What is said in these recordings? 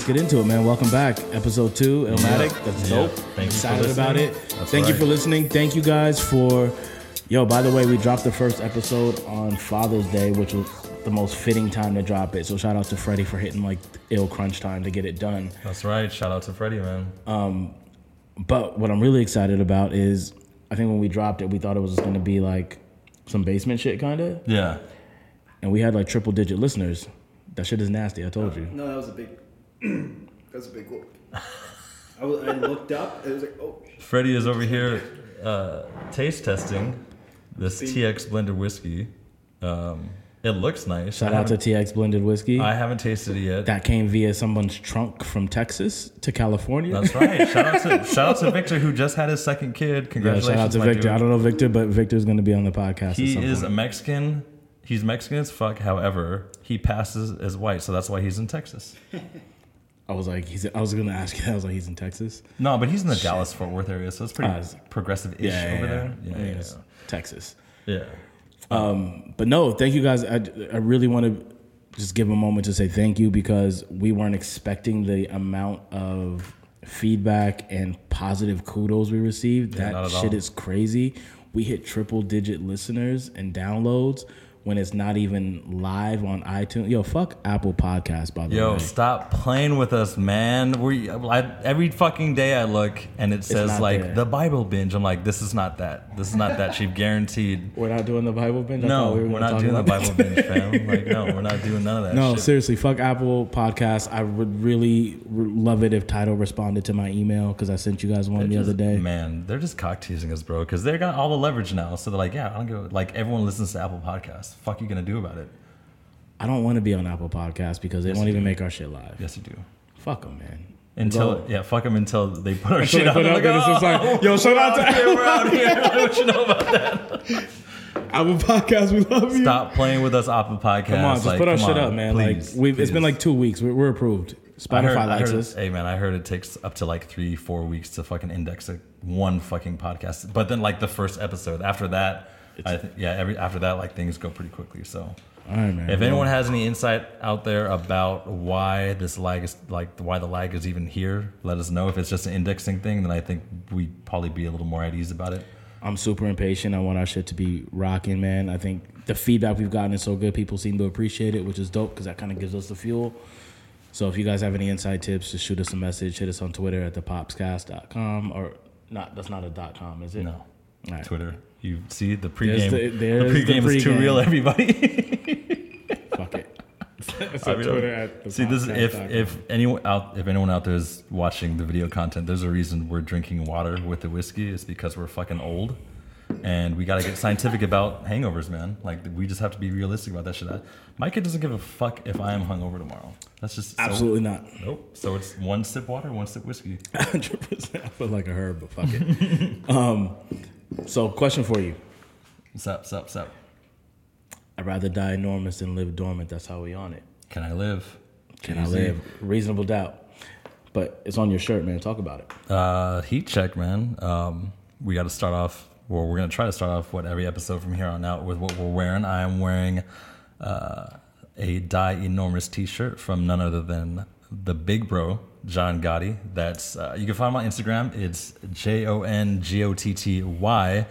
let's get into it, man. Welcome back, episode two, Illmatic. Yeah. That's Yeah. dope. Thank you for Excited about it. listening. That's Thank you for listening. Thank you guys for. Yo, by the way, we dropped the first episode on Father's Day, which was the most fitting time to drop it. So shout out to Freddie for hitting like ill crunch time to get it done. That's right. Shout out to Freddie, man. Um, but what I'm really excited about is, I think when we dropped it, we thought it was just going to be like some basement shit, kind of, yeah. and we had like triple digit listeners. That shit is nasty. I told you. No, that was a big. that was a big whoop. I, was, I looked up. It was like, oh, Freddie is over here uh, taste testing this TX blended whiskey. Um, it looks nice. Shout I out to TX Blended Whiskey. I haven't tasted it yet. that came via someone's trunk from Texas to California. That's right. Shout out to shout out to Victor who just had his second kid. Yeah, Congratulations, shout out to Victor. dude. I don't know Victor, but Victor's going to be on the podcast. at He is a. Mexican. He's Mexican as fuck. However, he passes as white, so that's why he's in Texas. I was like, he's. I was to ask you. that. I was like, he's in Texas. No, but he's in the Dallas Fort Worth area, so it's pretty it's- progressive-ish Yeah, over yeah, there. yeah. Yeah, yeah, Texas. yeah. Um, but no, thank you guys. I, I really want to just give a moment to say thank you because we weren't expecting the amount of feedback and positive kudos we received. Yeah, that shit all. is crazy. We hit triple digit listeners and downloads when it's not even live on iTunes. Yo, fuck Apple Podcasts, by the Yo, way. stop playing with us, man. We I, every fucking day I look and it says like there. the Bible binge. I'm like, this is not that. This is not that. She's guaranteed. We're not doing the Bible binge. I No, we were we're not doing the Bible binge, fam. Like, no, we're not doing none of that. No, shit. seriously, fuck Apple Podcasts. I would really love it if Title responded to my email because I sent you guys one the They're other just- day. Man, they're just cock teasing us, bro. Because they got all the leverage now. So they're like, yeah, I don't give. a- Like everyone listens to Apple Podcasts. Fuck you gonna do about it? I don't want to be on Apple Podcasts because they won't even make our shit live. Yes, you do. Fuck them, man. Until Go. yeah, fuck them until they put our shit they out. put They're it like, then it's like, "Oh, yo, shout out to here, we're out here. You know about that? Apple Podcast, We love you. Stop playing with us, Apple Podcast. Come on, just like, put our shit on, up, man. please, like we've, it's been like two weeks. We're, we're approved. I heard- Spotify likes us. Hey man, I heard it takes up to like three, four weeks to fucking index a, one fucking podcast. But then like the first episode, after that, I yeah, every after that, like things go pretty quickly. So All right, man. if anyone has any insight out there about why this lag is like why the lag is even here, let us know. If it's just an indexing thing, then I think we'd probably be a little more at ease about it. I'm super impatient. I want our shit to be rocking, man. I think the feedback we've gotten is so good. People seem to appreciate it, which is dope because that kind of gives us the fuel. So if you guys have any inside tips, just shoot us a message. Hit us on Twitter at thepopscast.com or not. That's not a dot com, is it? No, right. Twitter. You see the pregame. the- The, there's the pregame is too real, everybody. Fuck it. it's I Twitter at See, this is if if anyone out if anyone out there is watching the video content, there's a reason we're drinking water with the whiskey. It's because we're fucking old, and we gotta get scientific about hangovers, man. Like we just have to be realistic about that shit. I- My kid doesn't give a fuck if I am hungover tomorrow. That's just so- Absolutely not. nope. So it's one sip water, one sip whiskey. 100%. I feel like a herb, but fuck it. um, so, question for you. Sup, sup, sup. I'd rather die enormous than live dormant. That's how we on it. Can I live? Can I live? Reasonable doubt. But it's on your shirt, man. Talk about it. Uh, heat check, man. Um, we got to start off. Well, we're gonna try to start off what every episode from here on out with what we're wearing. I am wearing uh, a Die Enormous T-shirt from none other than the Big Bro Jon Gotty. That's uh, you can find him on Instagram. It's J O N G O T T Y.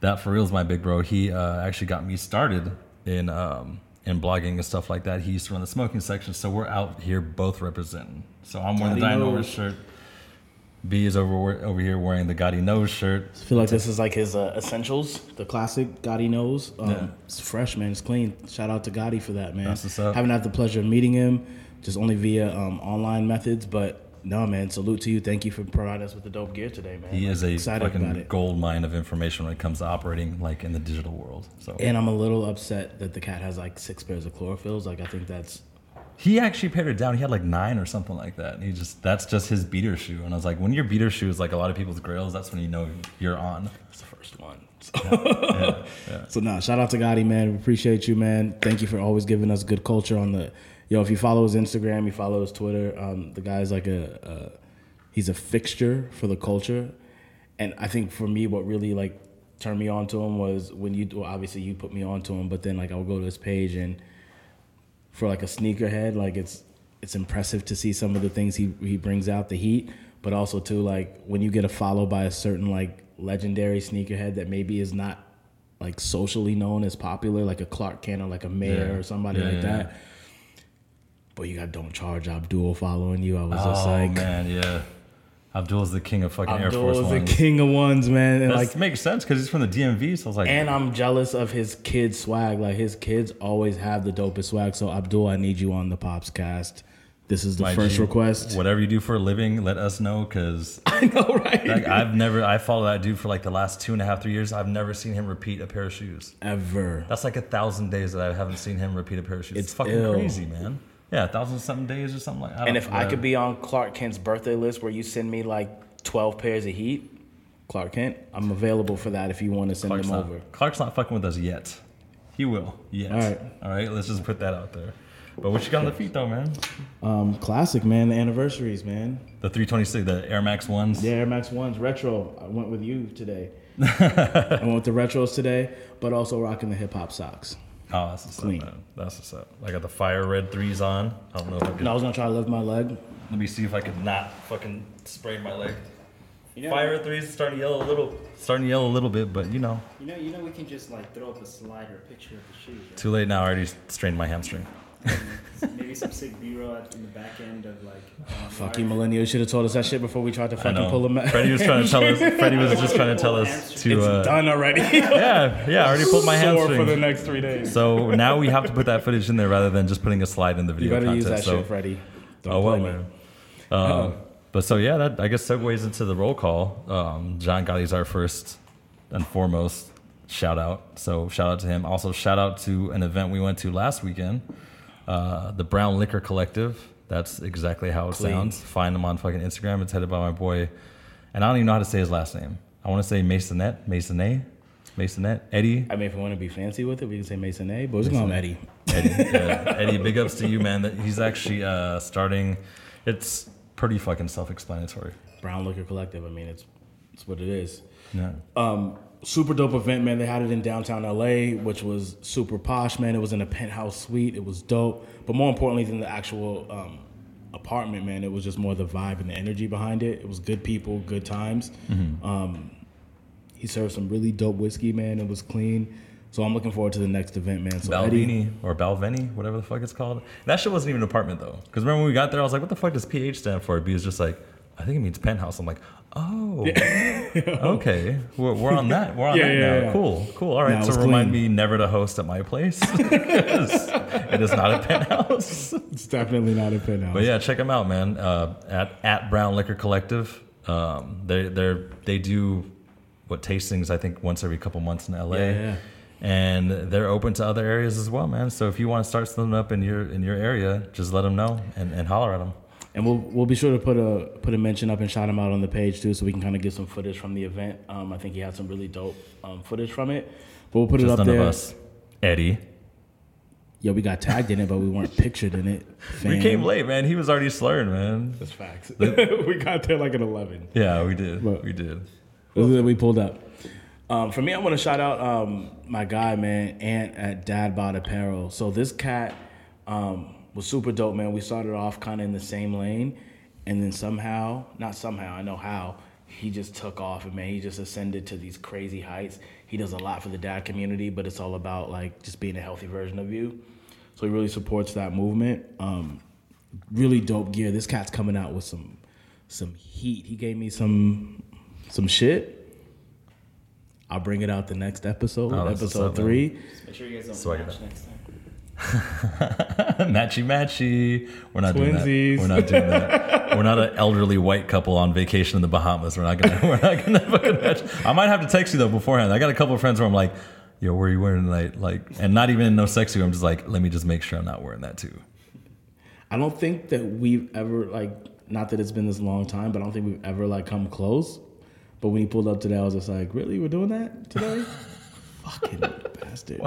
That for real is my big bro. He uh, actually got me started in um, in blogging and stuff like that. He used to run the smoking section, so we're out here both representing. So I'm wearing the Gotty Die knows. Enormous shirt. B is over over here wearing the Gotty nose shirt. I feel like this is like his uh, essentials, the classic Gotty knows. Um, Yeah. It's fresh, man. It's clean. Shout out to Gotty for that, man. That's what's up. Haven't had the pleasure of meeting him, just only via um, online methods. But no, man. Salute to you. Thank you for providing us with the dope gear today, man. He is a fucking gold mine of information when it comes to operating like in the digital world. So And I'm a little upset that the cat has like six pairs of chlorophylls. Like I think that's he actually pared it down. He had like nine or something like that. And he just that's just his beater shoe. And I was like, when your beater shoe is like a lot of people's grails, that's when you know you're on. that's the first one. So, Yeah, yeah. so nah, shout out to Gotty, man. We appreciate you, man. Thank you for always giving us good culture on the. Yo, if you follow his Instagram, you follow his Twitter. Um, the guy's like a, a, he's a fixture for the culture, and I think for me, what really like turned me on to him was when you, well, obviously you put me on to him, but then like I would go to his page and for like a sneakerhead, like it's it's impressive to see some of the things he he brings out the heat, but also too like when you get a follow by a certain like legendary sneakerhead that maybe is not like socially known as popular, like a Clark Kent or like a Mayor Yeah. or somebody Yeah, like yeah, that. But you got Don't Charge Abdul following you. I was just oh like, man, yeah. Abdul's the king of fucking Air Abdul Force is the king of ones, man. And That like, makes sense because he's from the DMV. So I was like, and I'm jealous of his kids' swag. Like his kids always have the dopest swag. So Abdul, I need you on the Pops cast. This is the my first G, request. Whatever you do for a living, let us know because I know, right? like, I've never. I follow that dude for like the last two and a half, three years. I've never seen him repeat a pair of shoes. Ever. That's like a thousand days that I haven't seen him repeat a pair of shoes. It's, It's fucking ill. crazy, man. Yeah, a thousand something days or something like. I And if I could be on Clark Kent's birthday list where you send me like 12 pairs of Heat, Clark Kent, I'm available for that if you want to send Clark's them not, over. Clark's not fucking with us yet. He will. Yet. All right. All right. Let's just put that out there. But what you got on the feet though, man? Um, classic, man. The anniversaries, man. The 326, the Air Max ones. Yeah, Air Max 1s, retro. I went with you today. I went with the retros today, but also rocking the hip hop socks. Oh, that's what's Clean. up, man. That's what's up. I got the fire red threes on. I don't know if I And can. I was gonna try to lift my leg. Let me see if I could not fucking spray my leg. You know, Fire red threes starting to yellow a little. Starting to yellow a little bit, but you know, You know, you know, we can just like throw up a slide or a picture of the shoes. Right? too late now. I already strained my hamstring. Maybe some sick B-roll in the back end of like. Um, Fuck you, millennials should have told us that shit before we tried to fucking pull them out. Freddie was trying to tell us. Freddie was just trying to tell us to. It's Uh, done already. yeah, yeah. I already pulled my Sore hamstring. for the next three days. So now we have to put that footage in there rather than just putting a slide in the You video better use content. that so, shit, Freddie. Don't oh well, play me. man. Um, but so yeah, that I guess segues into the roll call. Um, Jon Gotty's our first and foremost shout out. So shout out to him. Also shout out to an event we went to last weekend, uh, the Brown Liquor Collective. That's exactly how it sounds. Find them on fucking Instagram. It's headed by my boy, and I don't even know how to say his last name. I want to say Masonette, Masonette, Masonette, Eddie. I mean, if we want to be fancy with it, we can say Mason A, but we're going Eddie. Eddie, yeah, Eddie, big ups to you, man. That he's actually uh, starting. It's pretty fucking self-explanatory. Brown Liquor Collective. I mean, it's it's what it is. Yeah. Um, super dope event, man. They had it in downtown LA, which was super posh, man. It was in a penthouse suite. It was dope. But more importantly than the actual um, apartment, man, it was just more the vibe and the energy behind it. It was good people, good times. Um, he served some really dope whiskey, man. It was clean. So I'm looking forward to the next event, man. So Eddie, Balvini or Balvenie, whatever the fuck it's called. That shit wasn't even an apartment though. Because remember when we got there, I was like, "What the fuck does PH stand for?" B was just like, "I think it means penthouse." I'm like, "Oh, okay, we're, we're on that. We're on Yeah, that yeah, now. yeah. Cool, cool. All right. It so remind clean. me never to host at my place. it is not a penthouse. it's definitely not a penthouse. But yeah, check them out, man. Uh, at at Brown Liquor Collective. Um, they they they do what tastings I think once every couple months in LA. Yeah, yeah. And they're open to other areas as well, man. So if you want to start something up in your in your area, just let them know and, and holler at them. And we'll we'll be sure to put a put a mention up and shout him out on the page too, so we can kind of get some footage from the event. Um, I think he had some really dope um, footage from it. But we'll put it Just up none there. of us. Eddie. Yeah, we got tagged in it, but we weren't pictured in it. We came late, man. He was already slurring, man. That's facts. we got there like at eleven. Yeah, we did. What? We did. We pulled up. Um, for me, I want to shout out um, my guy, man, Ant at Dad Bod Apparel. So this cat um, was super dope, man. We started off kind of in the same lane, and then somehow, not somehow, I know how, he just took off, and man, he just ascended to these crazy heights. He does a lot for the dad community, but it's all about like just being a healthy version of you. So he really supports that movement. Um, really dope gear. This cat's coming out with some some heat. He gave me some some shit. I'll bring it out the next episode, Oh, episode up, man. three. Make sure you guys don't So I next time. matchy matchy. We're not doing that. We're not doing that. We're not an elderly white couple on vacation in the Bahamas. We're not gonna. We're not gonna fucking match. I might have to text you though beforehand. I got a couple of friends where I'm like, "Yo, where are you wearing tonight?" Like, and not even no sexy. I'm just like, let me just make sure I'm not wearing that too. I don't think that we've ever like not that it's been this long time, but I don't think we've ever like come close. But when he pulled up today, I was just like, "Really, we're doing that today?" Fucking bastard.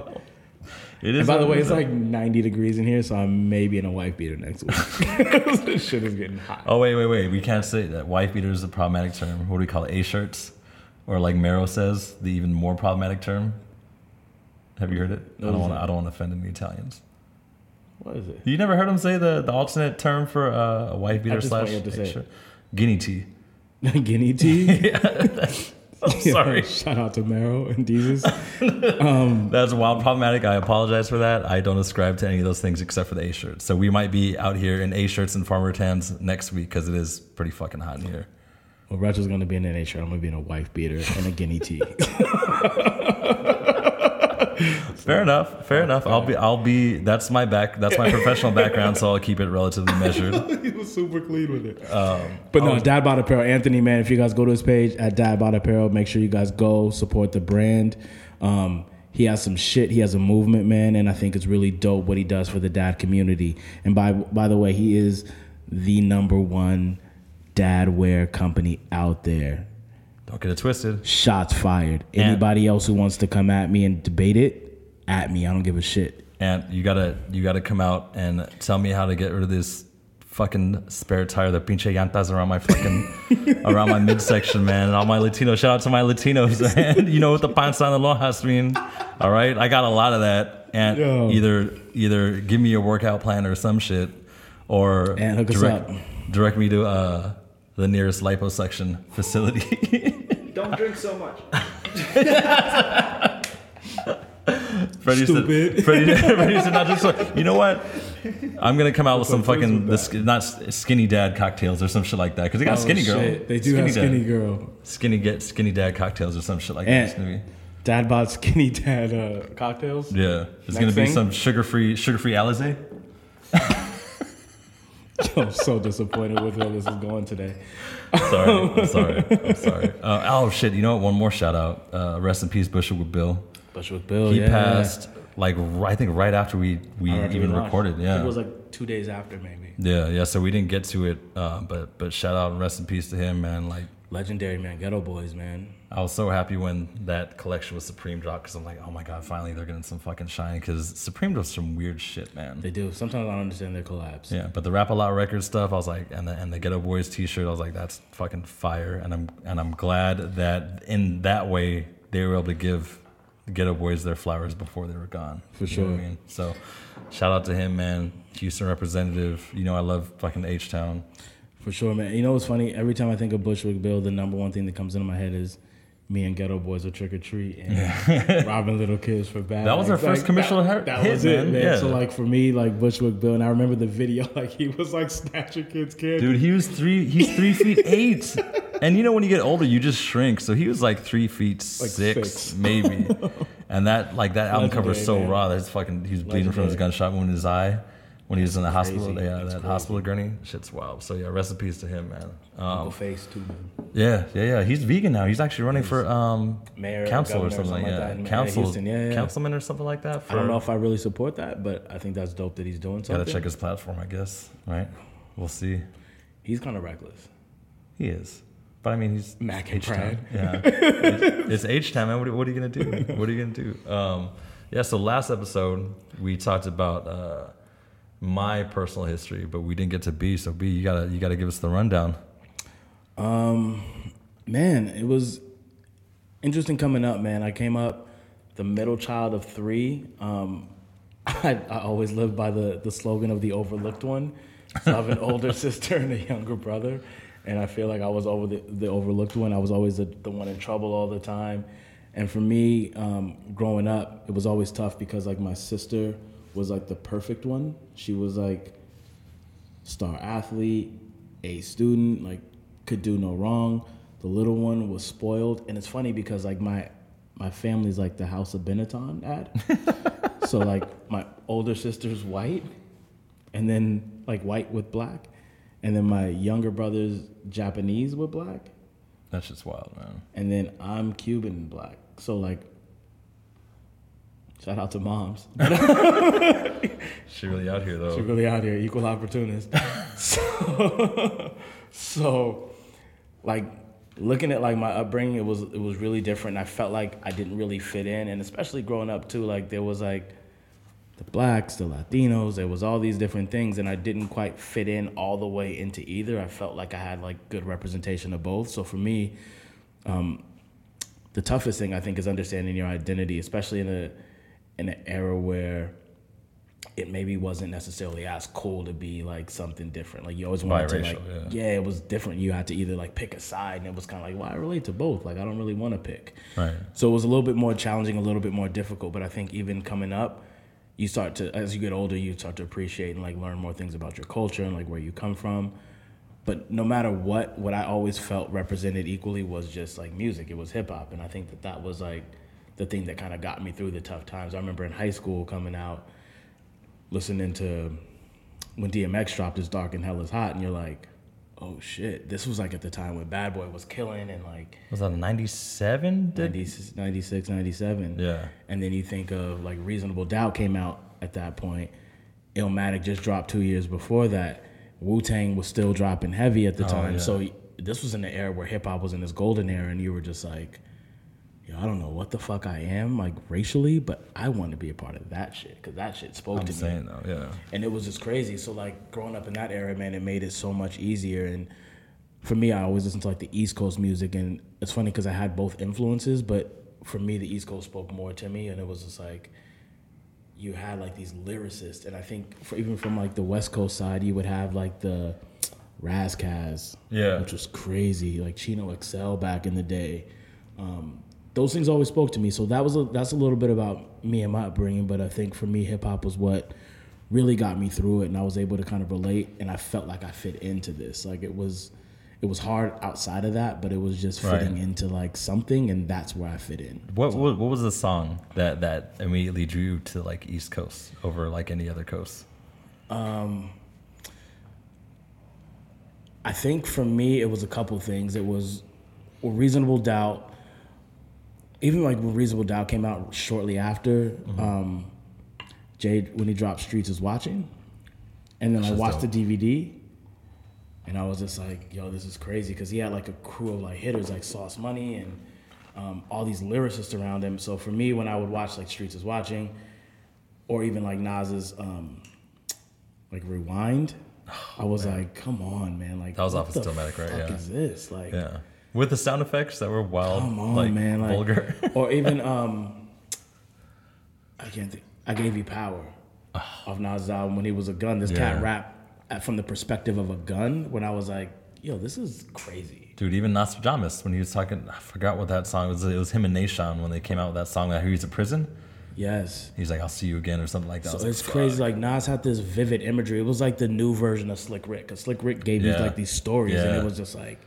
It is. And by the way, it's like 90 degrees in here, so I'm maybe in a wife beater next week. this shit is getting hot. Oh wait, wait, wait. We can't say that. Wife beater is a problematic term. What do we call it? A shirts, or like Mero says, the even more problematic term. Have you heard it? I What don't want. to I don't want to offend any Italians. What is it? You never heard him say the, the alternate term for uh, a wife beater slash want you to say it. shirt? guinea tea. Guinea tea. I'm sorry. Shout out to Mero and Jesus. Um, That's wild problematic. I apologize for that. I don't ascribe to any of those things except for the A shirts. So we might be out here in A shirts and farmer tans next week because it is pretty fucking hot in here. Well, Rachel's gonna be in an NA shirt. I'm gonna be in a wife beater and a guinea tea. Fair enough. Fair enough. I'll be. I'll be. That's my back. That's my professional background. So I'll keep it relatively measured. he was super clean with it. but no, Dad Bod Apparel, Anthony, man. If you guys go to his page at Dad Bod Apparel, make sure you guys go support the brand. Um, he has some shit. He has a movement, man, and I think it's really dope what he does for the dad community. And by by the way, he is the number one dad wear company out there. Don't get it twisted. Shots fired. And- Anybody else who wants to come at me and debate it, at me. I don't give a shit. And you gotta. You gotta come out and tell me how to get rid of this fucking spare tire, the pinche llantas around my fucking around my midsection, man. And all my Latinos. Shout out to my Latinos, man. you know what the panza and the lonjas mean. All right, I got a lot of that. And Yo. either either give me a workout plan or some shit, or And hook us direct, up. direct me to uh, the nearest liposuction facility. Don't drink so much. Freddie Stupid. said, Freddie, Freddie said, not just so- you know what? I'm gonna come out with some fucking the, not skinny dad cocktails or some shit like that because they got Oh, skinny girl. shit. They do have dad. skinny girl. Skinny get skinny dad cocktails or some shit like And- that. It's Dad bought skinny dad uh, cocktails. yeah, it's Next gonna be thing? some sugar free sugar free Alizé. I'm so disappointed with where this is going today. Sorry, I'm sorry, I'm sorry. Uh, oh shit! You know what? One more shout out. Uh, rest in peace, Bushwick with Bill. Bushwick Bill, He yeah. passed like I think right after we we Right after even we recorded. Yeah, It was like two days after, maybe. yeah, yeah. So we didn't get to it, uh, but but shout out and rest in peace to him, man. Like Legendary, man. Geto Boys, man. I was so happy when that collection with Supreme dropped because I'm like, oh my god, finally they're getting some fucking shine because Supreme does some weird shit, man. They do. Sometimes I don't understand their collabs. Yeah, but the Rap a Lot record stuff, I was like, and the and the Geto Boys T-shirt, I was like, that's fucking fire, and I'm and I'm glad that in that way they were able to give the Geto Boys their flowers before they were gone. For You sure. I mean, so shout out to him, man, Houston representative. You know, I love fucking H Town. For sure, man. You know what's funny? Every time I think of Bushwick Bill, the number one thing that comes into my head is me and Geto Boys will trick or treat and robbing little kids for bad. That was our first commercial that, hit, that was it, man. man. Yeah. So like for me, like Bushwick Bill, and I remember the video, like he was like snatching kids' candy. Dude, he was three. He's three feet eight, and you know when you get older, you just shrink. So he was like three feet Like six, six. maybe. and that like that album cover is so man. raw. That's fucking. He was bleeding from his gunshot wound in his eye when he was in the hospital. crazy. Yeah, That's that crazy. hospital gurney. Shit's wild. So yeah, recipes to him, man. Uncle Um, Face too, man. yeah, yeah, yeah. He's vegan now. He's actually running for um Mayor council or governor or something like something like that. in- yeah, Council, Houston, yeah, yeah. councilman or something like that. For, I don't know if I really support that, but I think that's dope that he's doing something. Gotta check his platform, I guess. Right? We'll see. He's kind of reckless. He is. But I mean, he's Mac and. Pride. Yeah, it's, H Town, man. What, are- what are you gonna do? What are you gonna do? Um, yeah. So last episode we talked about uh, my personal history, but we didn't get to B. So B, you gotta you gotta give us the rundown. Um, man, it was interesting coming up, man. I came up the middle child of three. Um, I, I always lived by the, the slogan of the overlooked one. So I have an older sister and a younger brother. And I feel like I was over the, the overlooked one. I was always the, the one in trouble all the time. And for me, um, growing up, it was always tough because like my sister was like the perfect one. She was like star athlete, a student, like could do no wrong. The little one was spoiled, and it's funny because like my my family's like the House of Benetton ad. so like my older sister's white, and then like white with black, and then my younger brother's Japanese with black, That's just wild, man. and then I'm Cuban black. So like. Shout out to moms. She really out here though. She's really out here, equal opportunist. so, so, like looking at like my upbringing, it was it was really different. I felt like I didn't really fit in, and especially growing up too, like there was like the blacks, the Latinos, there was all these different things, and I didn't quite fit in all the way into either. I felt like I had like good representation of both. So for me, um, the toughest thing I think is understanding your identity, especially in a in an era where it maybe wasn't necessarily as cool to be like something different. Like you always wanted to like, Biracial, yeah. it was different. You had to either like pick a side, and it was kind of like, well, I relate to both. Like I don't really want to pick. Right. So it was a little bit more challenging, a little bit more difficult. But I think even coming up, you start to, as you get older, you start to appreciate and like learn more things about your culture and like where you come from. But no matter what, what I always felt represented equally was just like music. It was hip hop, and I think that that was like the thing that kind of got me through the tough times. I remember in high school coming out, listening to when DMX dropped his "Dark and Hell Is Hot," and you're like, "Oh shit!" This was like at the time when Bad Boy was killing and like Was that 97? 90, 96, 97. Yeah. And then you think of like Reasonable Doubt came out at that point. Illmatic just dropped two years before that. Wu Tang was still dropping heavy at the oh, time. yeah. So this was in the era where hip hop was in this golden era, and you were just like, Yo, I don't know what the fuck I am, like racially, but I want to be a part of that shit because that shit spoke I'm to me saying though, yeah. and it was just crazy. So like growing up in that era, man, it made it so much easier. And for me, I always listened to like the East Coast music, and it's funny because I had both influences, but for me, the East Coast spoke more to me, and it was just like you had like these lyricists, and I think for, even from like the West Coast side, you would have like the Ras Kass, Yeah. which was crazy, like Chino XL back in the day. Um, those things always spoke to me. So that was a, that's a little bit about me and my upbringing. But I think for me, hip hop was what really got me through it, and I was able to kind of relate, and I felt like I fit into this. Like it was, it was hard outside of that, but it was just fitting Right. into like something, and that's where I fit in. What, what what was the song that that immediately drew you to like East Coast over like any other coast? Um. I think for me, it was a couple things. It was Reasonable Doubt. Even like when Reasonable Doubt came out shortly after, Mm-hmm. um, Jade when he dropped Streets is watching, and then I watched dope. the DVD, and I was just like, "Yo, this is crazy," because he had like a crew of like hitters like Sauce Money and um, all these lyricists around him. So for me, when I would watch like Streets is watching, or even like Nas's um, like Rewind, I was like, "Come on, man!" Like That was off of the Stillmatic, right? fuck Yeah. Is this like? Yeah. With the sound effects that were wild, on, like man! Like, vulgar. or even um, I can't think. I gave you power of Nas album when he was a gun. This cat rap at, from the perspective of a gun. When I was like, "Yo, this is crazy." Dude, even Nas Pajamas when he was talking, I forgot what that song was. It was him and Nation when they came out with that song that he was in prison. Yes. He's like, "I'll see you again" or something like that. So was like, it's crazy. Like Nas had this vivid imagery. It was like the new version of Slick Rick. Cause Slick Rick gave you like these stories, and it was just like,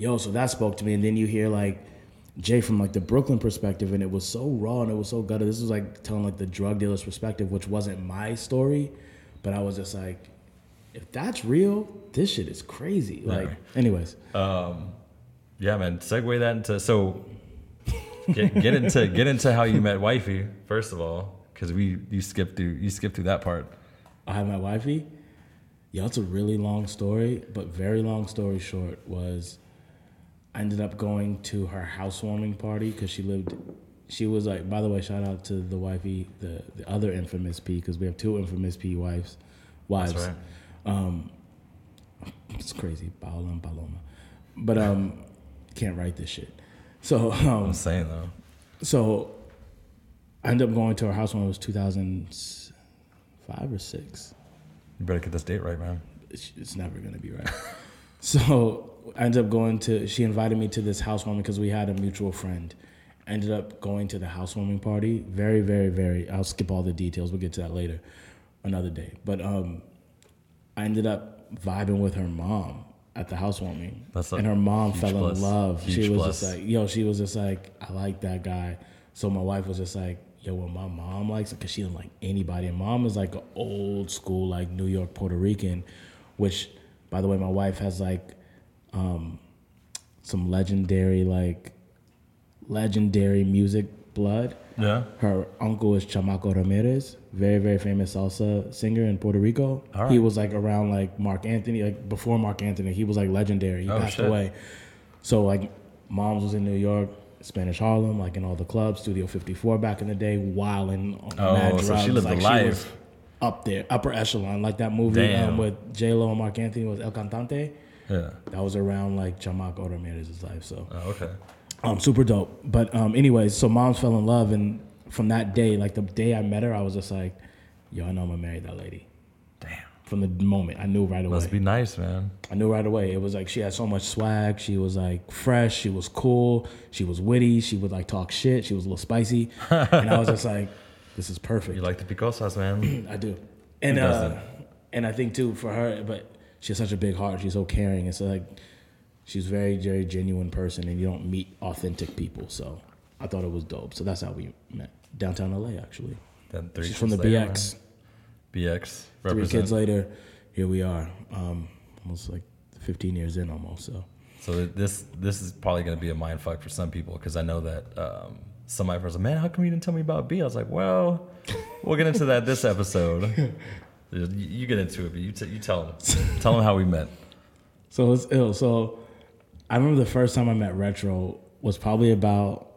yo. So that spoke to me. And then you hear like Jay from like the Brooklyn perspective, and it was so raw and it was so gutted. This was like telling like the drug dealer's perspective, which wasn't my story, but I was just like, if that's real, this shit is crazy. Like, anyways, Um, Yeah, man. Segue that into so get, get into get into how you met wifey first of all, because we you skipped through you skipped through that part. I had my wifey. Yeah, it's a really long story, but very long story short was I ended up going to her housewarming party because she lived. She was like, by the way, shout out to the wifey, the the other infamous P, because we have two infamous P wives. Wives. That's right. It's crazy, Paola and Paloma, but um, can't write this shit. So um, I'm saying though. so I ended up going to her house when it was 2005 or six. You better get this date right, man. it's, it's never gonna be right. so I ended up going to. She invited me to this housewarming because we had a mutual friend. I ended up going to the housewarming party. Very, very, very. I'll skip all the details. We'll get to that later, another day. But um, I ended up vibing with her mom at the housewarming, That's and her mom fell plus. in love. Huge she was plus. just like, yo, she was just like, I like that guy. So my wife was just like, yo, well, my mom likes it because she doesn't like anybody. And mom is like an old school, like New York Puerto Rican, which, by the way, my wife has like um, some legendary, like legendary music blood. Yeah. Her uncle is Chamaco Ramirez, very very famous salsa singer in Puerto Rico. All He was like around like Marc Anthony, like before Marc Anthony. He was like legendary. He Oh, passed shit. away. So like, mom's was in New York, Spanish Harlem, like in all the clubs, Studio 54 back in the day, wilding on Oh, mad so drugs. she lived like, the life. Up there, upper echelon, like that movie um, with J Lo and Marc Anthony was El Cantante. Yeah. That was around like Chamaco Ramirez's life. So Oh, okay. um, super dope. But um, anyways, so moms fell in love, and from that day, like the day I met her, I was just like, yo, I know I'm gonna marry that lady. Damn. From the moment, I knew right away. Must be nice, man. I knew right away. It was like she had so much swag. She was like fresh. She was cool. She was witty. She would like talk shit. She was a little spicy. and I was just like, this is perfect. You like the picosas, man. I do. And uh, and I think too for her, but she has such a big heart. She's so caring. It's like she's very, very genuine person, and you don't meet authentic people. So I thought it was dope. So that's how we met downtown LA. Actually, Then three she's from the later, BX. BX. Three kids later, here we are. Um, almost like 15 years in, almost. So. So this this is probably going to be a mind fuck for some people because I know that um, some of my friends are, man, how come you didn't tell me about B? I was like, well, we'll get into that this episode. You, get into it, but you, t- you tell them. tell them how we met. So it's ill. So I remember the first time I met Retro was probably about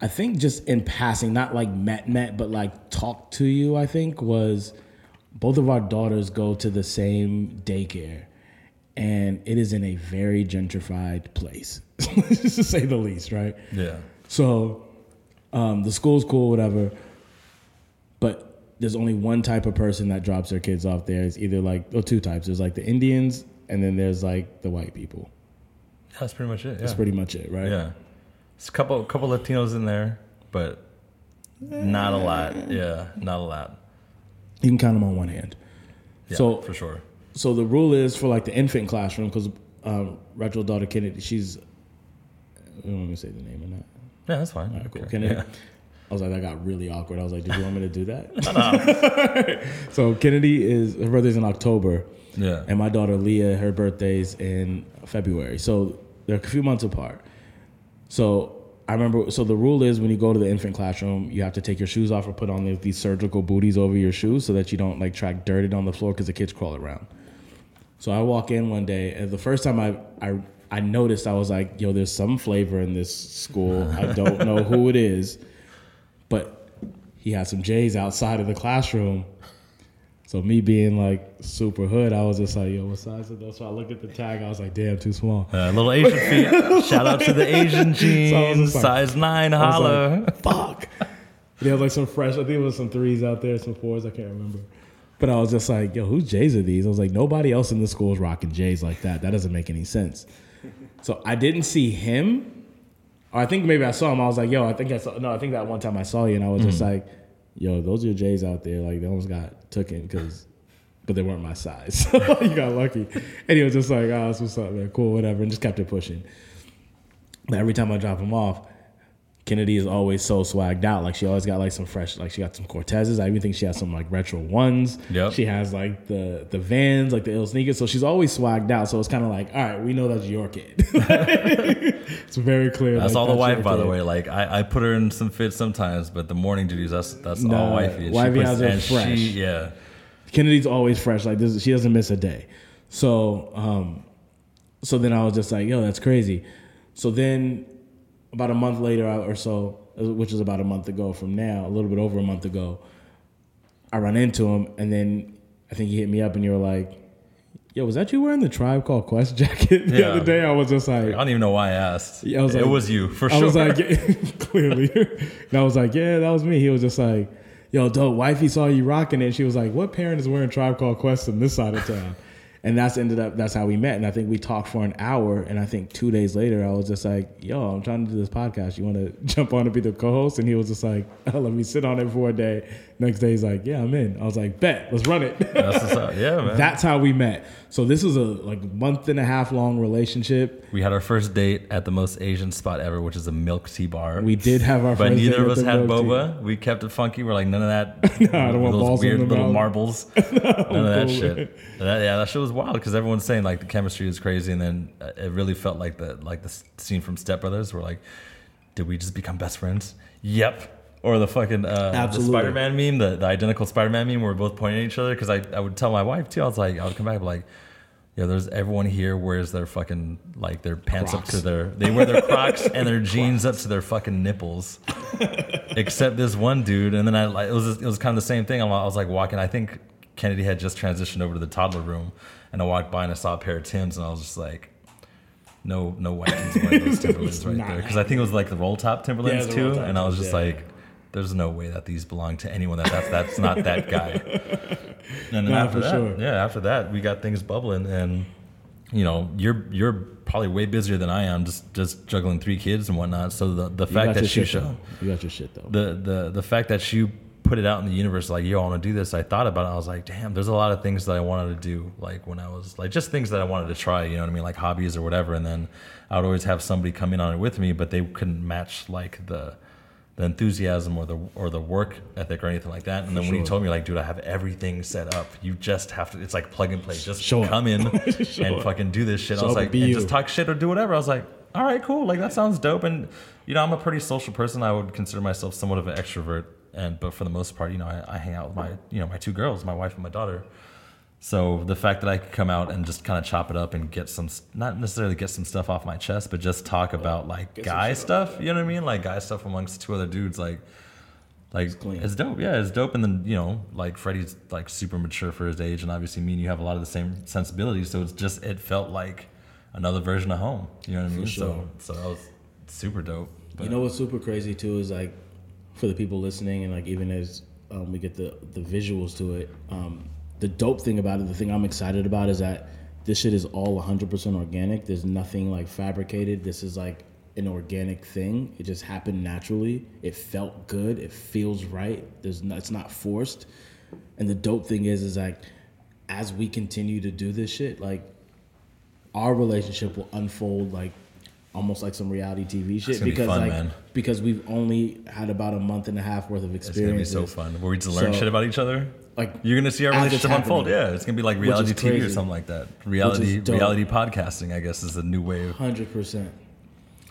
I think just in passing, not like met met, but like talk to you, I think was both of our daughters go to the same daycare. And it is in a very gentrified place, just to say the least, right? Yeah. So um, the school's cool, whatever. But there's only one type of person that drops their kids off there. It's either like, or two types. There's like the Indians, and then there's like the white people. That's pretty much it. Yeah. That's pretty much it, right? yeah. There's a couple couple Latinos in there, but not a lot. Yeah, not a lot. You can count them on one hand. Yeah, So- for sure. So the rule is for like the infant classroom, because um, Retro's daughter Kennedy, she's, I don't want me to say the name or not. Yeah, that's fine. All right, cool. Okay. Kennedy. Yeah. I was like, that got really awkward. I was like, did you want me to do that? so Kennedy is her birthday's in October. Yeah. and my daughter Leah, her birthday's in February. So they're a few months apart. So I remember. So the rule is when you go to the infant classroom, you have to take your shoes off or put on these- these surgical booties over your shoes so that you don't like track dirted on the floor because the kids crawl around. So I walk in one day, and the first time I I I noticed, I was like, "Yo, there's some flavor in this school. I don't know who it is, but he had some J's outside of the classroom." So me being like super hood, I was just like, "Yo, what size is those?" So I looked at the tag, I was like, "Damn, too small." Uh, little Asian feet. Shout out to the Asian So jeans, like- size nine, was holla. like, "Fuck." They had like some fresh. I think it was some threes out there, some fours. I can't remember. But I was just like, "Yo, whose J's are these?" I was like, "Nobody else in the school is rocking J's like that. That doesn't make any sense." So I didn't see him. Or I think maybe I saw him. I was like, "Yo, I think I saw." No, I think that one time I saw you, and I was just mm. like, "Yo, those are your J's out there. Like they almost got taken because." But they weren't my size. You got lucky. And he was just like, oh, that's what's up, man. Cool, whatever. And just kept it pushing. But every time I drop him off, Kennedy is always so swagged out. Like she always got like some fresh, like she got some Cortezes. I even think she has some like retro ones. Yep. She has like the the Vans, like the ill sneakers. So she's always swagged out. So it's kind of like, all right, we know that's your kid. it's very clear. That's like, all the wife, by the way. Like I, I put her in some fits sometimes, but the morning duties, that's that's all Nah, wifey. And wifey puts- has her fresh. She, yeah. Kennedy's always fresh. Like this, she doesn't miss a day. So, um, so then I was just like, yo, that's crazy. So then, about a month later or so, which is about a month ago from now, a little bit over a month ago, I run into him, and then I think he hit me up, and you were like, "Yo, was that you wearing the Tribe Called Quest jacket the Yeah. other day?" I was just like, I don't even know why I asked. Yeah, I was like, it was you for I sure. I was like, clearly. and I was like, yeah, that was me. He was just like, yo, dope, wifey saw you rocking it. She was like, what parent is wearing Tribe Called Quest in this side of town? And that's ended up, that's how we met. And I think we talked for an hour. And I think two days later, I was just like, yo, I'm trying to do this podcast. You want to jump on and be the co host? And he was just like, let me sit on it for a day. Next day, he's like, yeah, I'm in. I was like, bet, let's run it. That's what's up. Yeah, man. that's how we met. So this was a like month and a half long relationship. we had our first date at the most Asian spot ever, which is a milk tea bar. We did have our but first neither of us had milk tea. boba. We kept it funky. We're like none of that. no, I don't want those balls in weird the little mouth. marbles. none of that shit. That- yeah, that shit was wild because everyone's saying like the chemistry is crazy, and then uh, it really felt like the like the scene from Step Brothers, where like, did we just become best friends? Yep. Or the fucking uh, the Spider-Man meme, the, the identical Spider-Man meme, where we're both pointing at each other. Because I, I would tell my wife too. I was like, I would come back and be like, yeah, there's everyone here wears their fucking like their pants up to their they wear their Crocs and their jeans up to their fucking nipples, except this one dude. And then I like it was it was kind of the same thing. I'm- was like walking. I think Kennedy had just transitioned over to the toddler room, and I walked by and I saw a pair of Tims, and I was just like. No, no white wearing those Timberlands right there because I think it was like the roll top Timberlands Yeah, too, and I was just yeah. like, there's no way that these belong to anyone that that's that's not that guy. And then after that, sure. yeah, after that we got things bubbling, and you know you're you're probably way busier than I am, just just juggling three kids and whatnot. So the the You fact that you show. You got your shit though. the the the fact that you put it out in the universe like yo i want to do this i thought about it i was like damn there's a lot of things that i wanted to do like when i was like just things that i wanted to try you know what i mean like hobbies or whatever and then i would always have somebody come in on it with me but they couldn't match like the the enthusiasm or the or the work ethic or anything like that. And then when you told me like dude i have everything set up you just have to it's like plug and play. Just up. come in Show and fucking do this shit. I was like and you. just talk shit or do whatever. I was like all right cool. Like that sounds dope. And you know i'm a pretty social person. I would consider myself somewhat of an extrovert. And but for the most part you know I, I hang out with my you know my two girls my wife and my daughter so the fact that i could come out and just kind of chop it up and get some not necessarily get some stuff off my chest but just talk about like Get guy stuff you know what i mean? Like guy stuff amongst two other dudes like like it's, clean. dope. Yeah it's dope. And then you know like freddie's like super mature for his age. And obviously me and you have a lot of the same sensibilities. So it's just it felt like another version of home you know what i mean? Sure. so so that was super dope. You know what's super crazy too is like for the people listening and like even as um, we get the the visuals to it, um, the dope thing about it, the thing I'm excited about is that this shit is all 100% organic. There's nothing like fabricated. This is like an organic thing. It just happened naturally. It felt good. It feels right. There's no, it's not forced. And the dope thing is is like as we continue to do this shit, like our relationship will unfold like almost like some reality TV shit gonna be because fun, like man. because we've only had about a month and a half worth of experience. it's gonna be so fun where we just learn So, shit about each other Like you're gonna see our relationship unfold yeah it's gonna be like reality tv or something like that reality reality podcasting i guess is the new wave Hundred percent.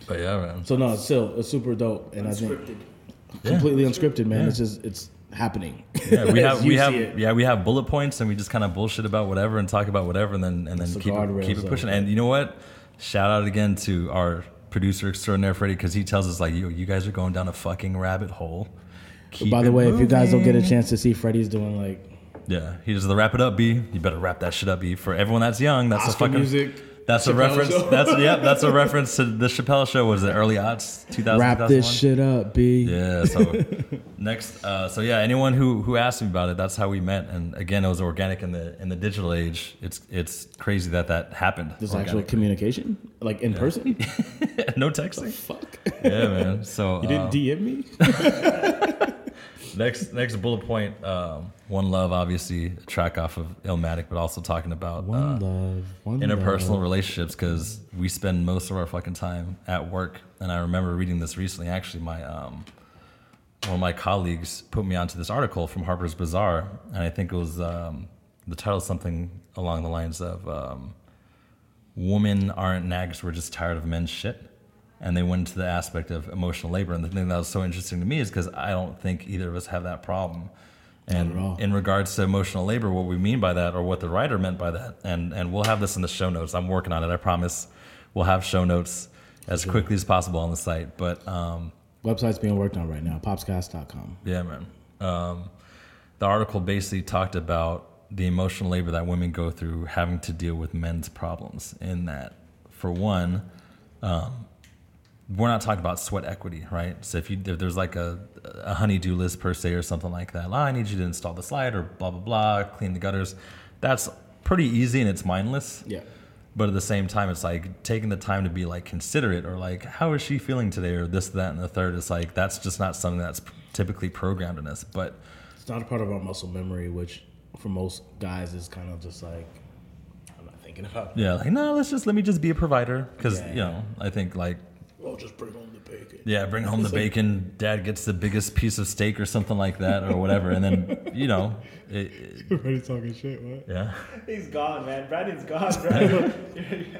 but yeah man So no, it's still it's super dope, and I think Unscripted. completely unscripted, man. Yeah. It's just it's happening. Yeah, we have we have it. yeah we have bullet points and we just kind of bullshit about whatever and talk about whatever and then and then keep it, keep it pushing. it. And you know what? Shout out again to our producer extraordinaire Freddie because he tells us like yo you guys are going down a fucking rabbit hole. Keep By the it way, if you guys don't get a chance to see Freddie's doing like yeah, he does the wrap it up B. You better wrap that shit up B. For everyone that's young, that's Oscar a fucking music, That's a reference. show. That's yeah. That's a reference to the Chappelle show. Was it early aughts? 2000, wrap this shit up, B. Yeah. So next, uh, so yeah, anyone who who asked me about it, that's how we met. And again, it was organic in the in the digital age. It's it's crazy that that happened. There's actual communication, like in person. no texting. Fuck. Yeah, man. So You didn't uh, DM me. Next next bullet point. Um, one love, obviously, a track off of Illmatic, but also talking about One uh, love, one interpersonal love. relationships because we spend most of our fucking time at work. And I remember reading this recently. Actually, my um, one of my colleagues put me onto this article from Harper's Bazaar, and I think it was um, the title is something along the lines of um, "Women aren't nags; we're just tired of men's shit." And they went into the aspect of emotional labor. And the thing that was so interesting to me is because I don't think either of us have that problem. And in regards to emotional labor, what we mean by that, or what the writer meant by that, and and we'll have this in the show notes. I'm working on it. I promise. We'll have show notes as quickly as possible on the site. But um, Website's being worked on right now. Popscast.com. yeah, man. Um, the article basically talked about the emotional labor that women go through having to deal with men's problems. In that, for one, um, we're not talking about sweat equity, right? So if you if there's like a, a honeydew list per se or something like that, "Oh, I need you to install the slide or blah blah blah, clean the gutters. That's pretty easy and it's mindless. Yeah. But at the same time, it's like taking the time to be like considerate or like, how is she feeling today or this, that, and the third. It's like, that's just not something that's typically programmed in us. But It's not a part of our muscle memory, which for most guys is kind of just like, I'm not thinking about. yeah, like, no, let's just, let me just be a provider. Cause, Yeah. you know, I think like, Well, just bring home the bacon. yeah, bring home the bacon. Dad gets the biggest piece of steak or something like that or whatever. And then, you know, it, it- Everybody's talking shit. What? yeah. He's gone, man. Brandon's gone, bro.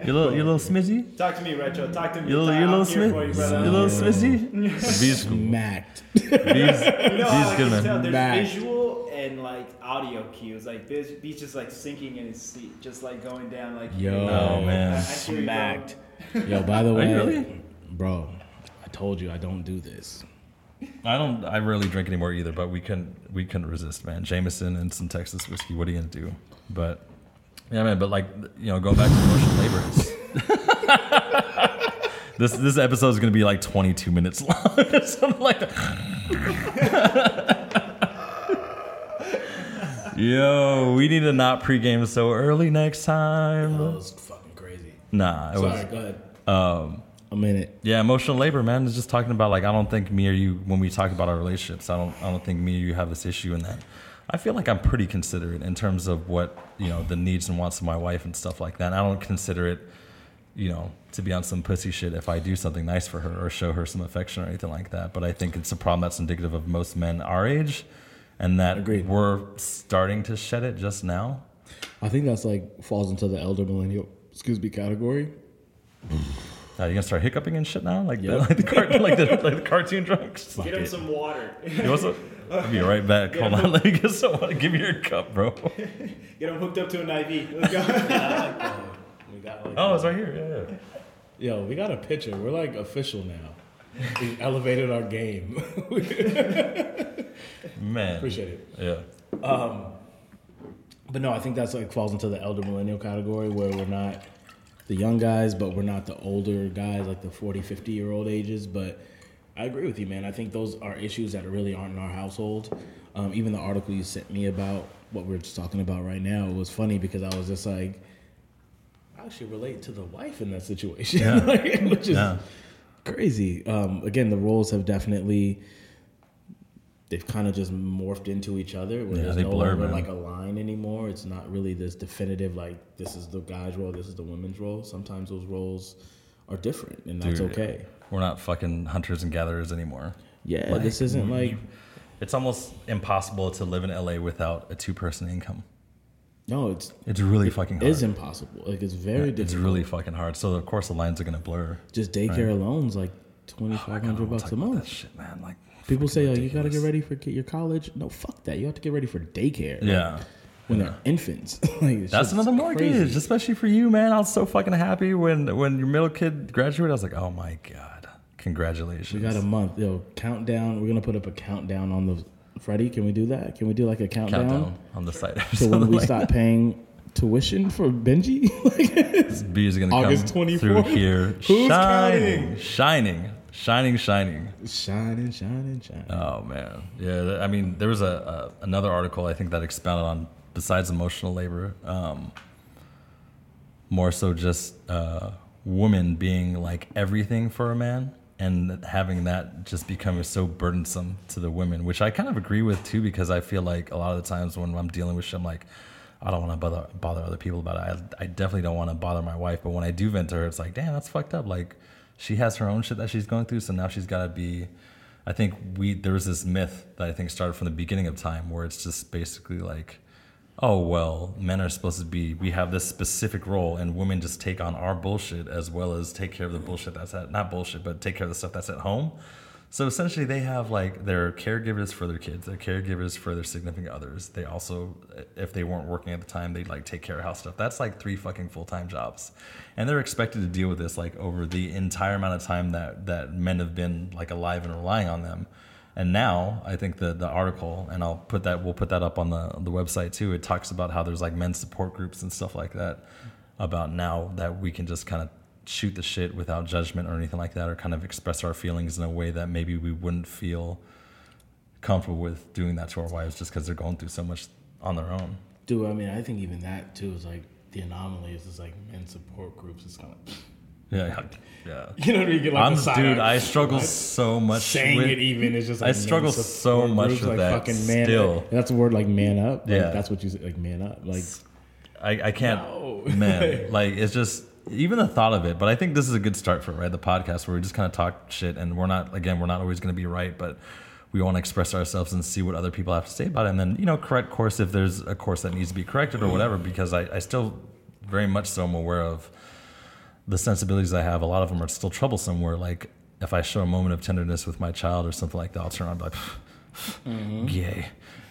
You little, you little smizzy? Talk to me, Retro. Talk to me. You little, you little here smith? for you, You little smizzy? B's cool. Smacked. B's, You know how good, man. tell? There's Back. visual and like audio cues. Like Biz, B's just like sinking in his seat, just like going down. Like Yo. Oh, man. I, I hear you, bro. Smacked. Yo, by the way, you really? Bro, I told you I don't do this. I don't. I rarely drink anymore either. But we couldn't. We couldn't resist, man. Jameson and some Texas whiskey. What are you gonna do? But yeah, man. But like you know, going back to emotional labor. It's, this this episode is gonna be like 22 minutes long or something like that. Yo, we need to not pregame so early next time. That was fucking crazy. Nah, it Sorry, was. go ahead. Um, I'm in it. yeah, emotional labor, man. Is just talking about like I don't think me or you when we talk about our relationships, I don't I don't think me or you have this issue in that. I feel like I'm pretty considerate in terms of what you know the needs and wants of my wife and stuff like that. And I don't consider it, you know, to be on some pussy shit if I do something nice for her or show her some affection or anything like that. But I think it's a problem that's indicative of most men our age, and that Agreed. we're starting to shed it just now. I think that's like falls into the elder millennial, excuse me, category. Are you gonna start hiccuping and shit now, like the, like the car, like the like the cartoon drunks? Get him some water. You want some? I'll be right back. Hold on, let me get some. Water. Give me your cup, bro. Get him hooked up to an IV. Let's go. We got like, Oh, it's right here. Yeah, yeah. yo, we got a picture. We're like official now. We elevated our game. Man. Appreciate it. Yeah. Um, but no, I think that's like falls into the elder millennial category where we're not the young guys, but we're not the older guys, like the 40, 50 year old ages. But I agree with you, man. I think those are issues that really aren't in our household. Um, even the article you sent me about what we're just talking about right now was funny because I was just like, I actually relate to the wife in that situation, Yeah. like, which is Yeah. crazy. Um, again, the roles have definitely they've kind of just morphed into each other. Where Yeah, there's they no blur, longer man. like a line anymore. It's not really this definitive like this is the guy's role, this is the woman's role. Sometimes those roles are different, and that's Dude, okay. We're not fucking hunters and gatherers anymore. Yeah, Like, this isn't like It's almost impossible to live in LA without a two person income. no, it's It's really fucking hard. is impossible. Like it's very It's difficult. It's really fucking hard. So of course the lines are gonna blur. just daycare alone's like twenty five hundred bucks a month. That shit, man. Like People say, "Oh, you got to get ready for your college." No, fuck that. You have to get ready for daycare. like, Yeah. when they're infants. like, That's another mortgage, crazy. especially for you, man. I was so fucking happy when when your middle kid graduated. I was like, oh my god, congratulations. We got a month. Yo, countdown. We're gonna put up a countdown on the Freddie. Can we do that? Can we do like a countdown, countdown on the site. So when we start paying tuition for Benji? Like, B is gonna August come 24th? through here, Who's shining, shining, shining, shining. shining, shining, shining. Oh man, yeah. I mean, there was a, a another article I think that expounded on besides emotional labor, um, more so just uh, women being like everything for a man, and having that just become so burdensome to the women, which I kind of agree with too, because I feel like a lot of the times when I'm dealing with shit, I'm like. I don't want to bother bother other people about it. I, I definitely don't want to bother my wife. But when I do vent to her, it's like, damn, that's fucked up. Like, she has her own shit that she's going through, so now she's got to be I think we there was this myth that I think started from the beginning of time where it's just basically like, oh well, men are supposed to be we have this specific role and women just take on our bullshit as well as take care of the bullshit that's at not bullshit, but take care of the stuff that's at home. So essentially they have like their caregivers for their kids, their caregivers for their significant others. They also if they weren't working at the time, they'd like take care of house stuff. That's like three fucking full time jobs. And they're expected to deal with this like over the entire amount of time that that men have been like alive and relying on them. And now I think the the article, and I'll put that we'll put that up on the the website too. It talks about how there's like men's support groups and stuff like that. About now that we can just kind of shoot the shit without judgment or anything like that, or kind of express our feelings in a way that maybe we wouldn't feel comfortable with doing that to our wives just because they're going through so much on their own. Dude, I mean, I think even that too is like the anomaly is just like men support groups. It's kind of Yeah, yeah. you know what I mean? Get, like, I'm dude. I struggle What? so much. saying with, it even is just like I struggle so much groups, with like that fucking man still. That's a word like man up. Like, Yeah. that's what you say, like man up. Like I, I can't, No. man. Like it's just even the thought of it. But I think this is a good start for it, right? The podcast where we just kind of talk shit, and we're not again, we're not always going to be right, but we want to express ourselves and see what other people have to say about it, and then you know, correct course if there's a course that needs to be corrected or whatever. Because I, I still very much so am aware of the sensibilities I have. A lot of them are still troublesome. Where like if I show a moment of tenderness with my child or something like that, I'll turn on and be like, yay.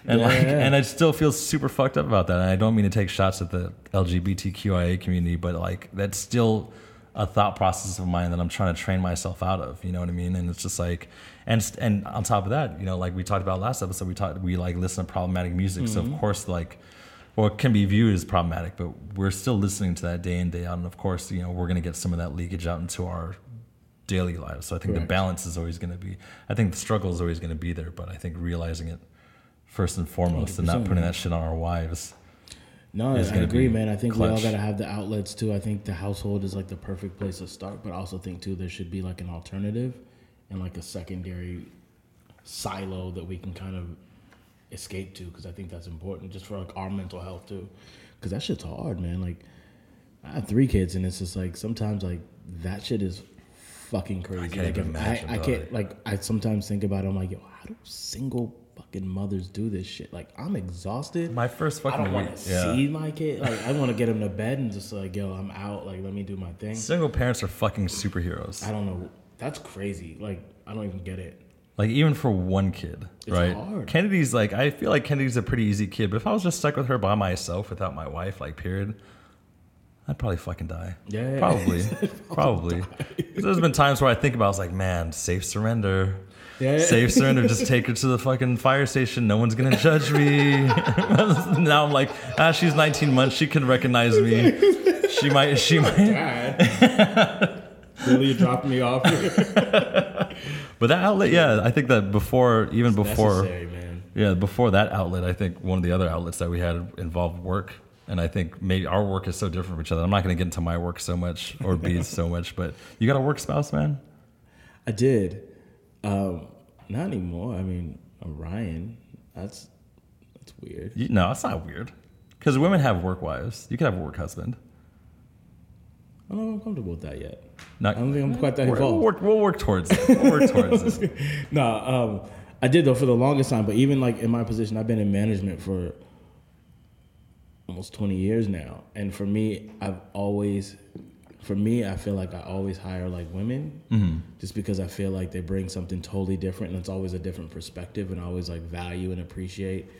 And Yeah, like, yeah. and I still feel super fucked up about that. And I don't mean to take shots at the LGBTQIA community, but like that's still a thought process of mine that I'm trying to train myself out of. You know what I mean? And it's just like, and and on top of that, you know, like we talked about last episode, we talked we like listen to problematic music. So Mm-hmm. of course, like, well, it can be viewed as problematic, but we're still listening to that day in day out. And of course, you know, we're gonna get some of that leakage out into our daily lives. So I think the balance is always going to be. I think the struggle is always going to be there, but I think realizing it first and foremost, and not putting that shit on our wives. No, I agree, man. I think we all got to have the outlets too. I think the household is like the perfect place to start, but I also think too there should be like an alternative and like a secondary silo that we can kind of escape to because I think that's important just for like our mental health too. Because that shit's hard, man. Like I have three kids, and it's just like sometimes like that shit is fucking crazy. I can't like imagine, I, I can't like I sometimes think about it. I'm like, yo, how do single fucking mothers do this shit? Like I'm exhausted. My first fucking. I don't want to yeah. see my kid. Like I want to get him to bed and just like, yo, I'm out. Like let me do my thing. Single parents are fucking superheroes. I don't know. That's crazy. Like I don't even get it. Like even for one kid, It's right? hard. Kennedy's like I feel like Kennedy's a pretty easy kid, but if I was just stuck with her by myself without my wife, like period, I'd probably fucking die. Yeah. probably, Probably. There's been times where I think about, I was like, man, safe surrender. Yeah. Safe surrender. Just take her to the fucking fire station. No one's gonna judge me. now I'm like, ah, she's 19 months. She can recognize me. She might. She might. Dad, really, you dropped me off. But that outlet, yeah, I think that before, even before, Necessary, man. Yeah, before that outlet, I think one of the other outlets that we had involved work. And I think maybe our work is so different from each other. I'm not going to get into my work so much or B's so much, but you got a work spouse, man? I did. Um, not anymore. I mean, Ryan. That's that's weird. You, no, it's not weird. Because women have work wives. You could have a work husband. I don't know if I'm comfortable with that yet. Not, I don't think I'm quite that we'll, we'll involved. work, we'll work towards it. We'll work towards it. No, um, I did though for the longest time. But even like in my position, I've been in management for almost 20 years now, and for me, I've always, for me, I feel like I always hire like women, mm-hmm. just because I feel like they bring something totally different, and it's always a different perspective, and I always like value and appreciate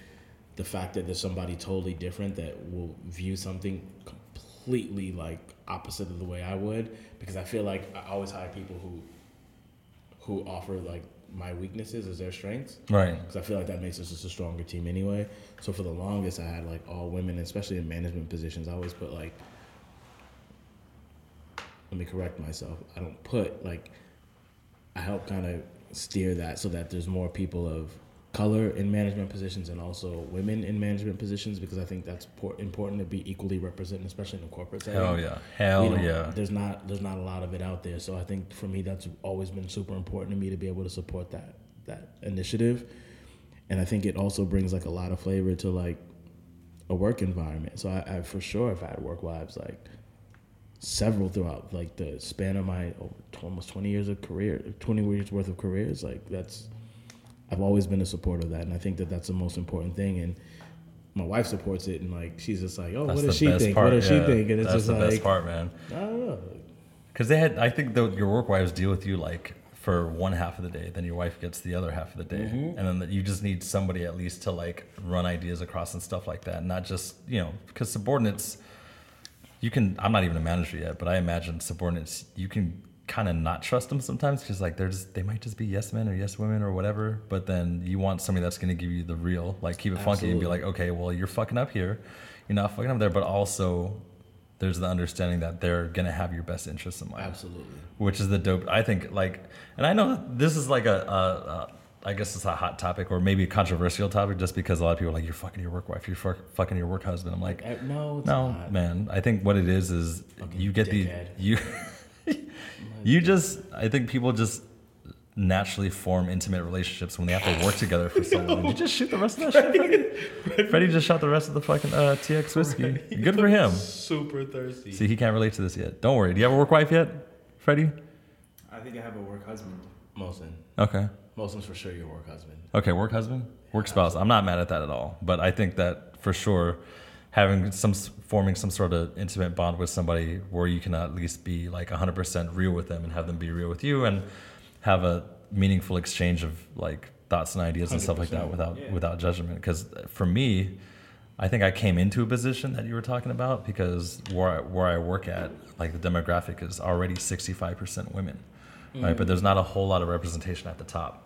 the fact that there's somebody totally different that will view something completely like opposite of the way I would, because I feel like I always hire people who who offer like my weaknesses as their strengths Right. because I feel like that makes us just a stronger team anyway. So for the longest, I had like all women, especially in management positions. I always put like, let me correct myself. I don't put like, I help kind of steer that so that there's more people of color in management positions and also women in management positions because I think that's por- important to be equally represented, especially in the corporate setting. Hell yeah. Hell yeah. There's not there's not a lot of it out there. So I think for me that's always been super important to me to be able to support that that initiative. And I think it also brings like a lot of flavor to like a work environment. So I, I for sure have had work wives like several throughout like the span of my almost 20 years of career 20 years worth of careers like that's i've always been a supporter of that and i think that that's the most important thing and my wife supports it and like she's just like oh That's what does she think part. what does yeah. she think and it's That's just the like best part, man. i don't know Because they had, I think the, your work wives deal with you like for one half of the day, then your wife gets the other half of the day, Mm-hmm. and then that you just need somebody at least to like run ideas across and stuff like that, not just you know because subordinates, you can. I'm not even a manager yet, but I imagine subordinates you can kind of not trust them sometimes because like they're just they might just be yes men or yes women or whatever, but then you want somebody that's going to give you the real like keep it funky and be like okay well you're fucking up here, you're not fucking up there, but also there's the understanding that they're gonna have your best interests in mind absolutely which is the dope. I think like, and I know this is like a, a, a I guess it's a hot topic or maybe a controversial topic, just because a lot of people are like you're fucking your work wife, you're fuck, fucking your work husband. I'm like, Eh, no it's no, not. man. I think what it is is you get dickhead. the you you just I think people just naturally form intimate relationships when they have to work together for so long. Did you just shoot the rest of that shit, Freddie? Freddie just shot the rest of the fucking uh, TX whiskey. Good for him. super thirsty See, he can't relate to this yet. Don't worry. Do you have a work wife yet, Freddie? I think I have a work husband. Molson Okay. Molson's for sure your work husband Okay, work husband, work spouse. I'm not mad at that at all. But I think that for sure, having some forming some sort of intimate bond with somebody where you can at least be like 100% real with them and have them be real with you and have a meaningful exchange of like thoughts and ideas and stuff like that without yeah. without judgment. Because for me, I think I came into a position that you were talking about because where I, where I work at, like the demographic is already 65% women, right? Mm-hmm. But there's not a whole lot of representation at the top,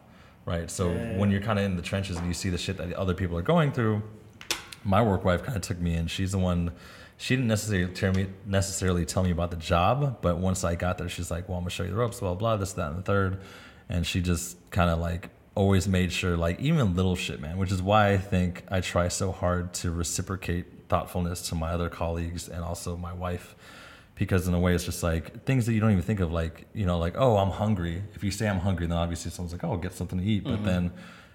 right? So Yeah. when you're kind of in the trenches and you see the shit that other people are going through, my work wife kind of took me in. She's the one she didn't necessarily tell me necessarily tell me about the job, but once I got there, she's like, "Well, I'm gonna show you the ropes, blah blah, this, that, and the third. and she just kind of like always made sure, like even little shit, man. Which is why I think I try so hard to reciprocate thoughtfulness to my other colleagues and also my wife, because in a way, it's just like things that you don't even think of, like you know, like oh, I'm hungry. If you say I'm hungry, then obviously someone's like, oh, get something to eat, but mm-hmm. then.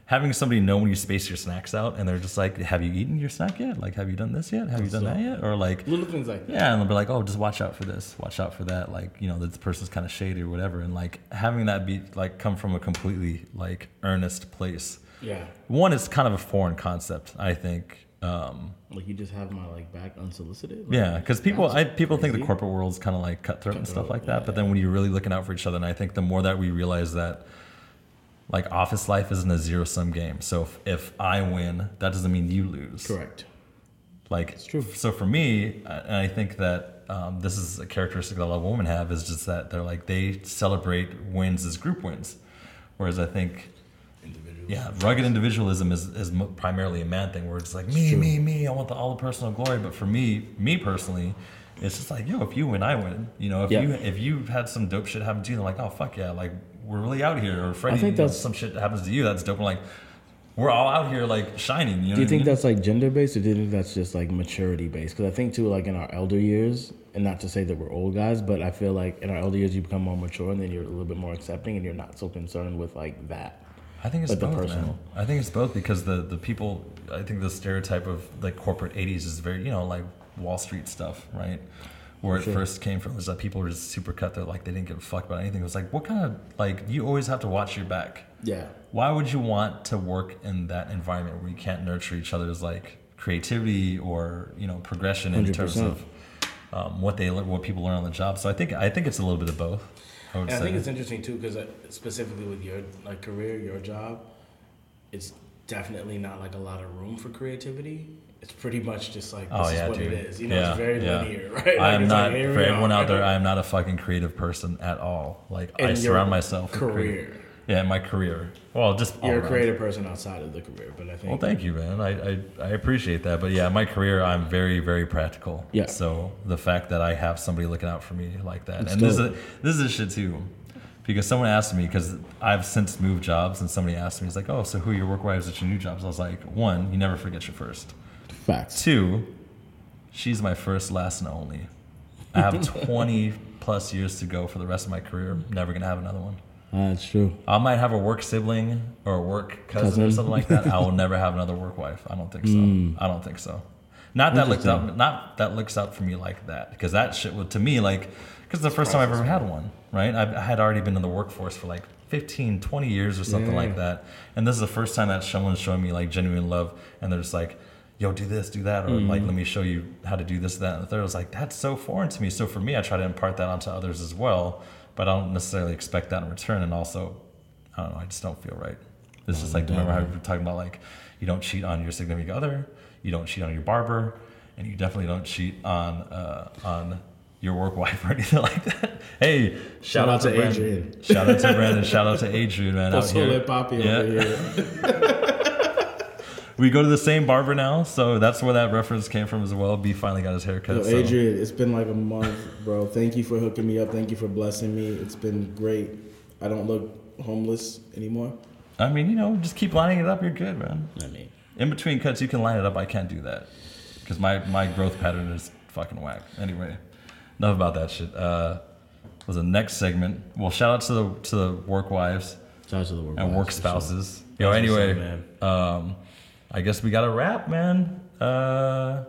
Having somebody know when you space your snacks out, and they're just like, "Have you eaten your snack yet? Like, have you done this yet? Have you done that yet?" Or like, Little things like that. yeah, and they'll be like, "Oh, just watch out for this, watch out for that." Like, you know, this person's kind of shady or whatever, and like having that be like come from a completely like earnest place. Yeah. One, is kind of a foreign concept, I think. Um, Like you just have my like back unsolicited. Like, yeah, because people, I people think the crazy. corporate world's kind of like cutthroat and stuff like that. yeah, but then when you're really looking out for each other, and I think the more that we realize that, like office life isn't a zero sum game. So if, if I win, that doesn't mean you lose. Correct. Like It's true. So for me, I- and I think that um, this is a characteristic that a lot of women have is just that they're like they celebrate wins as group wins, whereas I think. Yeah, rugged individualism is, is primarily a man thing where it's like me, me, me. I want the, all the personal glory. But for me, me personally, it's just like yo, if you win, I win. You know, if Yeah. you if you've had some dope shit happen to you, they're like, oh fuck yeah, like we're really out here. Or Freddie, think you know, that's- some shit happens to you that's dope. And like we're all out here like shining. You know Do you what I think mean? that's like gender based, or do you think that's just like maturity based? Because I think too, like in our elder years, and not to say that we're old guys, but I feel like in our elder years you become more mature, and then you're a little bit more accepting, and you're not so concerned with like that. I think it's Like the both, man. I think it's both because the the people. I think the stereotype of like corporate '80s is very you know like Wall Street stuff, right? Where it Sure. first came from was that people were just super cutthroat, like they didn't give a fuck about anything. It was like, what kind of like you always have to watch your back. Yeah. Why would you want to work in that environment where you can't nurture each other's like creativity or you know progression in terms 100%. of um, what they what people learn on the job? So I think I think it's a little bit of both. I And I think it's interesting too, because uh, specifically with your like career, your job, it's definitely not like a lot of room for creativity. It's pretty much just like oh, this Oh is what dude. it is. You know, yeah, it's very yeah. linear, right? I Like, am not like, for everyone out there. I am not a fucking creative person at all. Like I surround myself with career. Yeah, my career. Well, just You're a around. creative person outside of the career, but I think Well, thank you, man. I, I I appreciate that. But yeah, my career, I'm very very practical. Yeah. So the fact that I have somebody looking out for me like that, It's and this dope. is this is shit too. Because someone asked me, because I've since moved jobs, and somebody asked me, he's like, "Oh, so who are your work wives at your new jobs?" I was like, "One, you never forget your first. facts. Two, she's my first, last, and only. I have 20 plus years to go for the rest of my career. Never gonna have another one. That's true. I might have a work sibling or a work cousin, or something like that. I will never have another work wife. I don't think so. Hmm. I don't think so. Not that looks out, not that looks out for me like that, because that shit would to me like, because the first time I've ever had one, right? I, I had already been in the workforce for like 15, 20 years or something Yeah. like that, and this is the first time that someone's showing me like genuine love, and they're just like, "Yo, do this, do that," or like, hmm. "Let me show you how to do this, that, and the third. I was like, "That's so foreign to me." So for me, I try to impart that onto others as well, but I don't necessarily expect that in return, and also I don't know. I just don't feel right. It's just like remember how we were talking about like you don't cheat on your significant other, you don't cheat on your barber, and you definitely don't cheat on uh, on your work wife or anything like that. Hey, shout, out to Brandon. Adrian. Shout out to Brandon. shout out to Adrian, man. Out here. Papi Yeah. over here. We go to the same barber now, so that's where that reference came from as well. B finally got his haircut. Yo, so- Adrian, it's been like a month, bro. Thank you for hooking me up. Thank you for blessing me. It's been great. I don't look homeless anymore. I mean, you know, just keep lining it up. You're good, man. I mean, In between cuts, you can line it up. I can't do that because my, my growth pattern is fucking whack. Anyway, enough about that shit. Uh, was the next segment. Well, shout out to the to the work wives shout out to the work and wives, work for sure. spouses. Yo, anyway, up, man. um, I guess we got to wrap, man. Uh,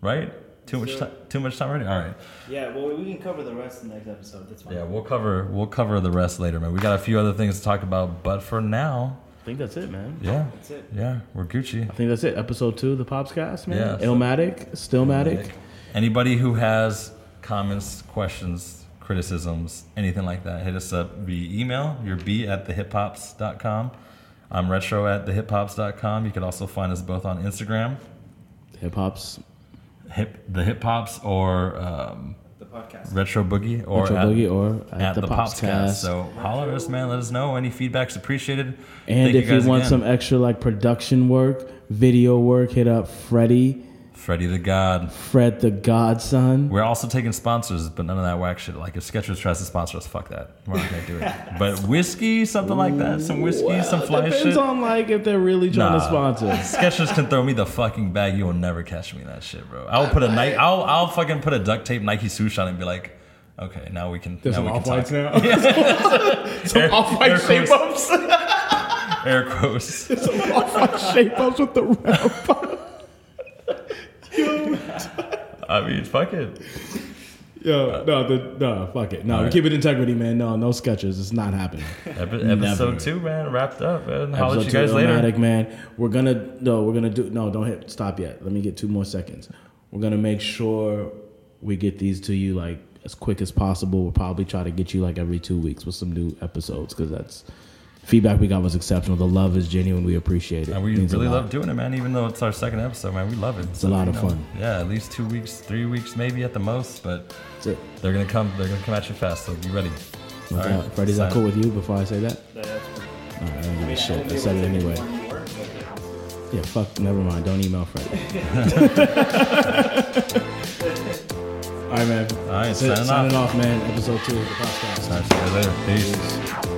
right? Too much time. Too much time already. All right. Yeah, well, we can cover the rest in the next episode. That's fine. Yeah, we'll cover we'll cover the rest later, man. We got a few other things to talk about, but for now, I think that's it, man. yeah, That's it. yeah, we're Gucci. I think that's it. Episode two of the Popscast, man. Yeah, so- Illmatic, Stillmatic. Anybody who has comments, questions, criticisms, anything like that, hit us up via email. You're B at thehiphops.com. I'm retro at thehiphops.com. You can also find us both on Instagram, Hip hop's hip the hip hops or um, The podcast. retro boogie or Retro at, Boogie or at, at the, the, Popscast. Popscast. So holler at us, man. Let us know. Any feedback's appreciated. and Thank if you, guys want again. some extra like production work, video work, hit up Freddie Freddie the God. Fred the Godson. We're also taking sponsors, but none of that whack shit. Like if Skechers tries to sponsor us, fuck that. We're not gonna do it. But whiskey, something like that, some whiskey, some fly Depends shit. on like if they're really trying to Nah. sponsor. Skechers can throw me the fucking bag. You will never catch me in that shit, bro. I'll put a Nike. I'll I'll fucking put a duct tape Nike swoosh on it and be like, okay, now we can. There's now some off whites talk. now. some Air- off white air shape quotes. ups. Air quotes. some off white shape ups with the round. I mean, fuck it. Yo, no, the, no, fuck it. No, keep it integrity, man. No, no Skechers. It's not happening. Epi- Never. episode two, man, wrapped up. Man. I'll let you Episode guys two, later. Illmatic, man. We're gonna no, we're gonna do no. Don't hit stop yet. Let me get two more seconds. We're gonna make sure we get these to you like as quick as possible. We'll probably try to get you like every two weeks with some new episodes because that's feedback we got was exceptional. The love is genuine. We appreciate it. And we Means a really love doing it, man. Even though it's our second episode, man, we love it. It's a lot of fun. Yeah, at least two weeks, three weeks, maybe at the most. But That's it. they're gonna come. They're gonna come at you fast. So be ready. No All doubt. right. Freddie, is that cool with you? Before I say that, That's fine. all right, I don't give a shit. I said it anyway. Yeah, fuck. Never mind. Don't email Freddie. all right, man. All right, That's it. signing Signing off. off, man. Episode two of the podcast. All right, see you later. Peace.